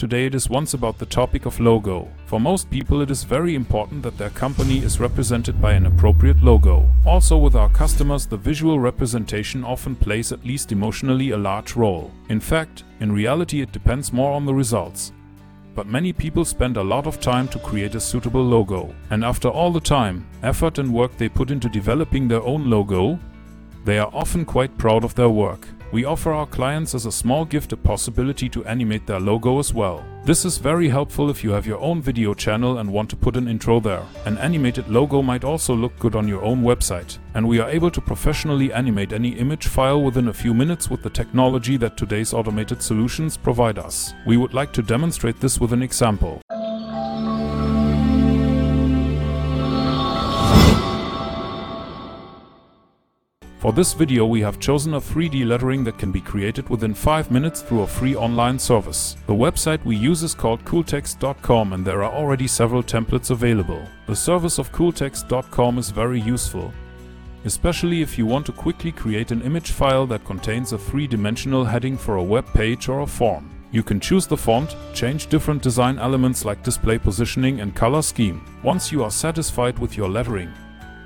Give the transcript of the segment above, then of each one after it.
Today it is once about the topic of logo. For most people it is very important that their company is represented by an appropriate logo. Also with our customers the visual representation often plays at least emotionally a large role. In fact, in reality it depends more on the results. But many people spend a lot of time to create a suitable logo. And after all the time, effort and work they put into developing their own logo, they are often quite proud of their work. We offer our clients as a small gift a possibility to animate their logo as well. This is very helpful if you have your own video channel and want to put an intro there. An animated logo might also look good on your own website. And we are able to professionally animate any image file within a few minutes with the technology that today's automated solutions provide us. We would like to demonstrate this with an example. For this video we have chosen a 3D lettering that can be created within 5 minutes through a free online service. The website we use is called cooltext.com and there are already several templates available. The service of cooltext.com is very useful, especially if you want to quickly create an image file that contains a three-dimensional heading for a web page or a form. You can choose the font, change different design elements like display positioning and color scheme. Once you are satisfied with your lettering,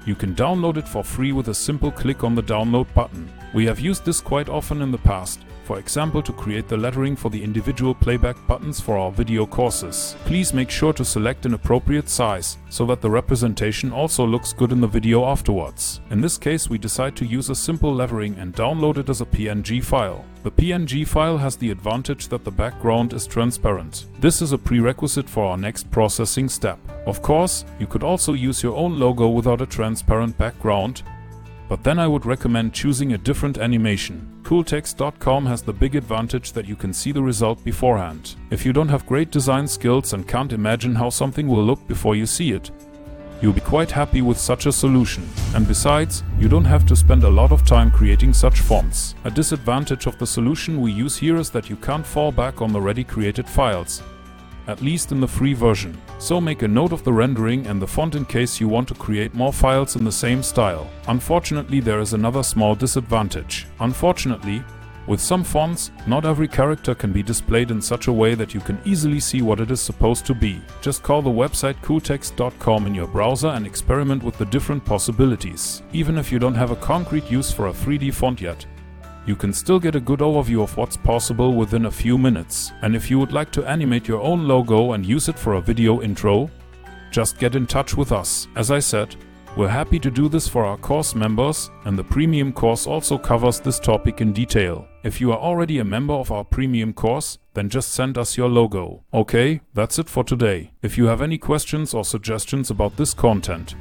you can download it for free with a simple click on the download button. We have used this quite often in the past, for example to create the lettering for the individual playback buttons for our video courses. Please make sure to select an appropriate size, so that the representation also looks good in the video afterwards. In this case we decide to use a simple lettering and download it as a PNG file. The PNG file has the advantage that the background is transparent. This is a prerequisite for our next processing step. Of course, you could also use your own logo without a transparent background, but then I would recommend choosing a different animation. Cooltext.com has the big advantage that you can see the result beforehand. If you don't have great design skills and can't imagine how something will look before you see it, you'll be quite happy with such a solution. And besides, you don't have to spend a lot of time creating such fonts. A disadvantage of the solution we use here is that you can't fall back on the ready created files, at least in the free version. So make a note of the rendering and the font in case you want to create more files in the same style. Unfortunately there is another small disadvantage. Unfortunately, with some fonts, not every character can be displayed in such a way that you can easily see what it is supposed to be. Just call the website cooltext.com in your browser and experiment with the different possibilities. Even if you don't have a concrete use for a 3D font yet, you can still get a good overview of what's possible within a few minutes. And if you would like to animate your own logo and use it for a video intro, just get in touch with us. As I said, we're happy to do this for our course members and the premium course also covers this topic in detail. If you are already a member of our premium course, then just send us your logo. Okay, that's it for today. If you have any questions or suggestions about this content,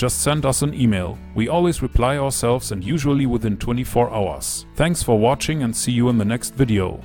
just send us an email. We always reply ourselves and usually within 24 hours. Thanks for watching and see you in the next video.